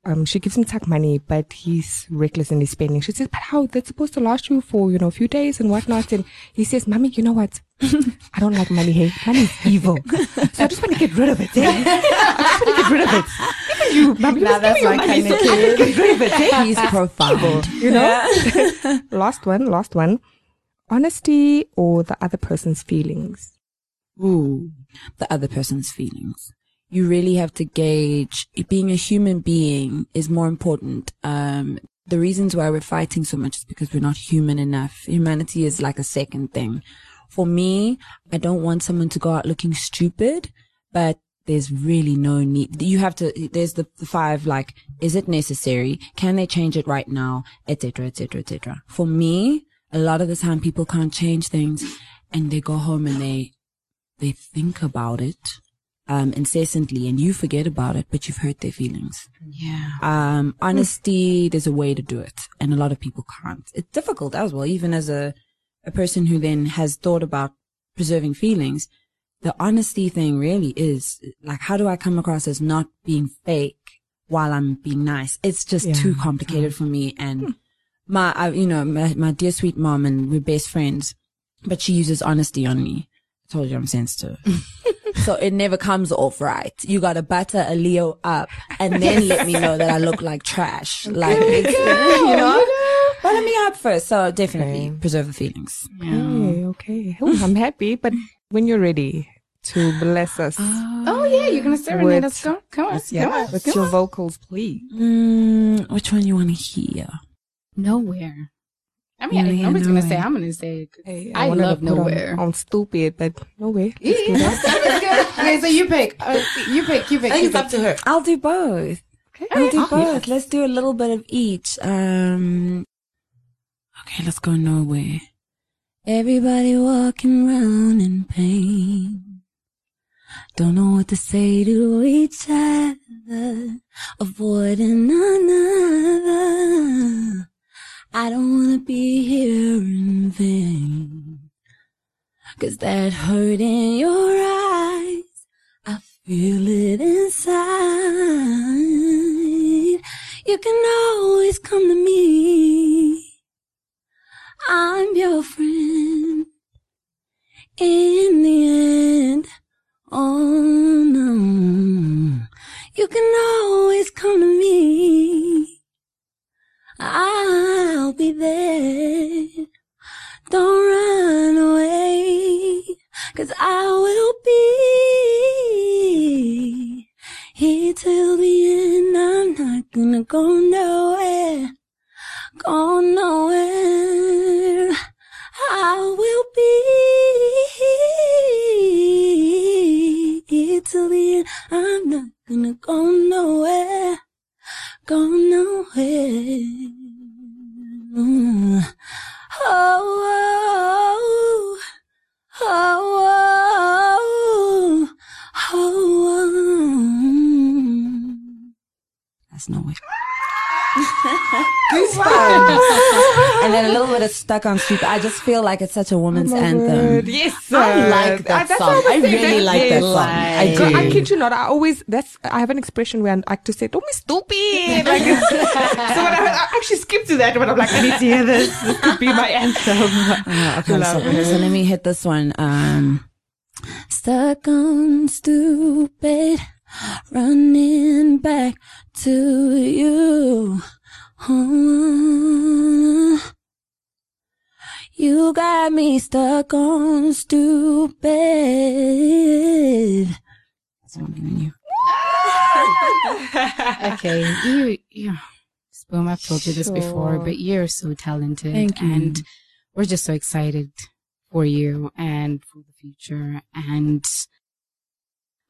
um, she gives him tax money, but he's reckless in his spending. She says, but how? That's supposed to last you for, you know, a few days and whatnot. And he says, mommy, you know what? I don't like money. Hey, money is evil. So I just want to get rid of it. Eh? I just want to get rid of it. Even you, mommy, Now just give that's my money kind of so I kid. get rid of it. Eh? He's profound. You know? last one, last one. Honesty or the other person's feelings? Ooh, the other person's feelings. You really have to gauge being a human being is more important um, the reasons why we're fighting so much is because we're not human enough. Humanity is like a second thing. For me, I don't want someone to go out looking stupid, but there's really no need. You have to, there's the, the five, like, is it necessary? Can they change it right now? Etc. Etc. Etc. For me, a lot of the time people can't change things and they go home and they, they think about it, um, incessantly and you forget about it, but you've hurt their feelings. Yeah. Um, honesty, there's a way to do it and a lot of people can't. It's difficult as well, even as a, a person who then has thought about preserving feelings the honesty thing really is like, how do I come across as not being fake while I'm being nice? It's just Yeah. too complicated for me. And my, I, you know, my, my dear sweet mom and we're best friends, but she uses honesty on me. I told you I'm sensitive. so it never comes off right. You gotta butter a Leo up and then let me know that I look like trash. Like, it's, you know, butter me up first. So definitely Okay. preserve the feelings. Okay, okay. Oh, I'm happy, but when you're ready to bless us Oh yeah, you're gonna serenade With- us. Go, come on, yeah, come on. with come your on. vocals, please. Mm, which one you want to hear? Nowhere. I mean, I, Yeah, I was gonna say I'm gonna say Hey, I, wanted to love put on- nowhere. On, stupid, but nowhere. Yeah, good. Okay, so you pick. Uh, you pick. You pick. you pick. to her. I'll do both. Okay. I'll do Oh, both. Let's do a little bit of each. Um, okay, let's go nowhere. Everybody walking around in pain. Don't know what to say to each other. Avoiding another. I don't wanna be here in vain. Cause that hurt in your eyes. I feel it inside. You can always come to me. I'm your friend. In the end, oh no. You can always come to me. I'll be there. Don't run away. Cause I will be here till the end. I'm not gonna go nowhere. Go nowhere. I will be here till the end. I'm not gonna go nowhere. Go nowhere. Oh, oh, oh, oh, oh. That's no way. and then a little bit of stuck on stupid. I just feel like it's such a woman's anthem. Yes, I sir. like that That's song. what I was saying. really like that Yes. song. I Girl, do. I kid you not. I always that's I have an expression where I like to say, "Don't be stupid." Like, so when I, I actually skip to that, but I'm like, I need to hear this. This could be my anthem. Uh, okay, so, so let me hit this one. Um, stuck on stupid, running back to you. You got me stuck on stupid. That's what I'm giving you. Okay, you, you, Sphum, I've told you this before, but you're so talented. Thank you. And we're just so excited for you and for the future. And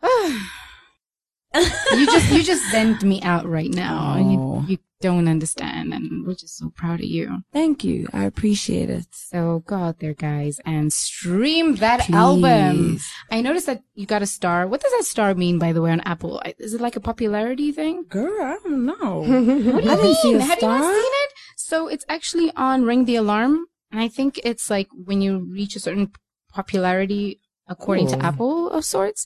you just, you just sent me out right now. Oh. You, you don't understand. And we're just so proud of you. Thank you. I appreciate it. So go out there, guys, and stream that album. I noticed that you got a star. What does that star mean, by the way, on Apple? Is it like a popularity thing? Girl, I don't know. What do you I didn't see mean? Have you not seen it? So it's actually on Ring the Alarm, and I think it's like when you reach a certain popularity according Oh. to Apple of sorts.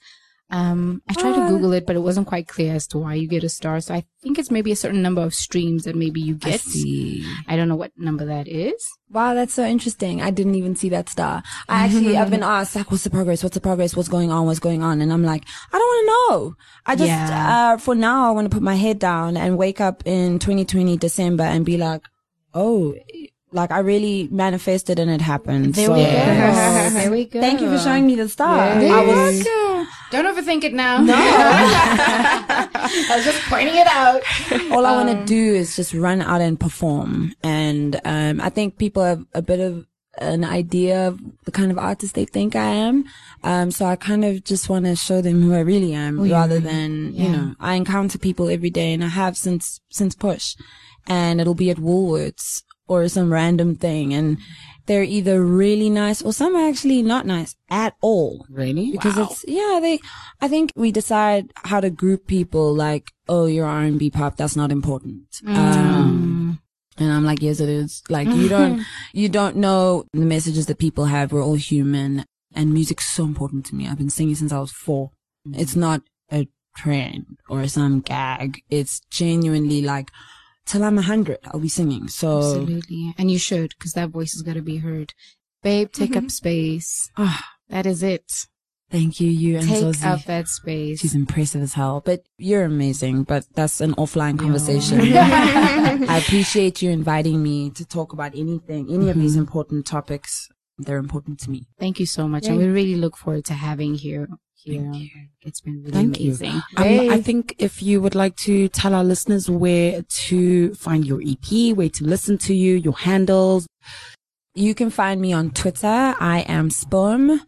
Um, I tried to Google it, but it wasn't quite clear as to why you get a star. So I think it's maybe a certain number of streams that maybe you I get. see. I don't know what number that is. Wow, that's so interesting. I didn't even see that star. I actually, I've been asked, like, what's the progress? What's the progress? What's going on? What's going on? And I'm like, I don't want to know. I just, Yeah. uh, for now, I want to put my head down and wake up in 2020 December and be like, oh, like I really manifested and it happened. There so, we go. there we go. Thank you for showing me the star. There I was. Don't overthink it now. no. I was just pointing it out. All I want to do is just run out and perform. And um, I think people have a bit of an idea of the kind of artist they think I am. Um, so I kind of just want to show them who I really am rather than, you know, I encounter people every day and I have since, since push and it'll be at Woolworths or some random thing. And they're either really nice or some are actually not nice at all. Really? because it's yeah they i think we decide how to group people like oh you're r&b pop that's not important. Um and i'm like yes it is. Like you don't you don't know the messages that people have. We're all human and music's so important to me. I've been singing since i was four. It's not a trend or some gag. It's genuinely like till i'm a hundred i'll be singing so Absolutely. And you should, because that voice is gonna be heard. Babe, take up space. ah, That is it. thank you you and Take Zosie. up that space. She's impressive as hell, but you're amazing. But that's an offline conversation. I appreciate you inviting me to talk about anything, any of these important topics. They're important to me. Thank you so much. And we really look forward to having you here. It's been really Thank you. amazing. Um, I think if you would like to tell our listeners where to find your EP, where to listen to you, your handles. You can find me on Twitter. I am Sphum.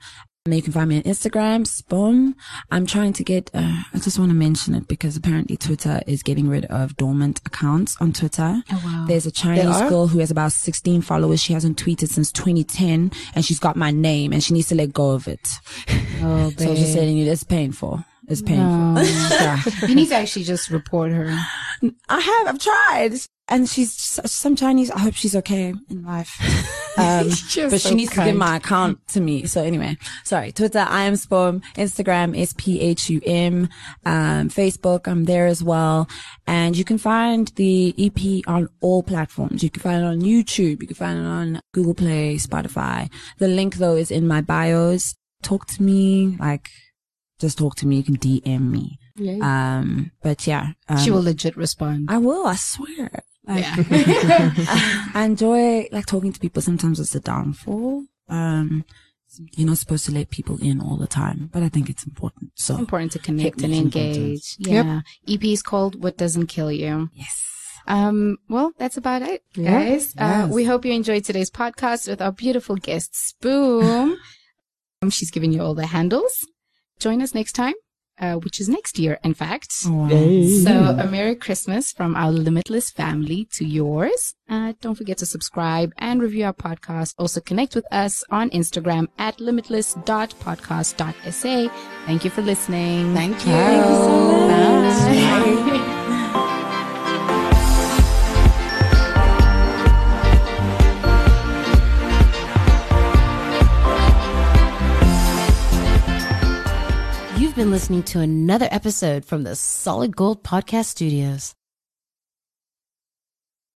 You can find me on Instagram, Sphum. I'm trying to get, uh, I just want to mention it because apparently Twitter is getting rid of dormant accounts on Twitter. Oh, wow. There's a Chinese girl who has about 16 followers. She hasn't tweeted since 2010 and she's got my name and she needs to let go of it. Oh, So I was just babe. telling you, it's painful. It's painful. No. yeah. you need to actually just report her. I have, I've tried. And she's some Chinese. I hope she's okay in life. Um, but so she needs to give my account to me. So anyway, sorry. Twitter, I am Sphum. Instagram, S-P-H-U-M. Um, Facebook, I'm there as well. And you can find the EP on all platforms. You can find it on YouTube. You can find it on Google Play, Spotify. The link though is in my bios. Talk to me. Like, just talk to me. You can DM me. Yeah. Um, but yeah. Um, She will legit respond. I will, I swear. Like, I enjoy like talking to people. Sometimes it's a downfall. Um, you're not supposed to let people in all the time, but I think it's important. So important to connect and engage. Yeah. EP is called What Doesn't Kill You. yes. Um, well, that's about it, Yeah. guys. Uh, we hope you enjoyed today's podcast with our beautiful guest, Sphum. um, she's giving you all the handles. Join us next time, uh, which is next year, in fact. Hey. So a Merry Christmas from our limitless family to yours. Uh, don't forget to subscribe and review our podcast. Also connect with us on Instagram at limitless.podcast.sa. Thank you for listening. Thank you. Thank you so much. Bye. You've been listening to another episode from the Solid Gold Podcast Studios.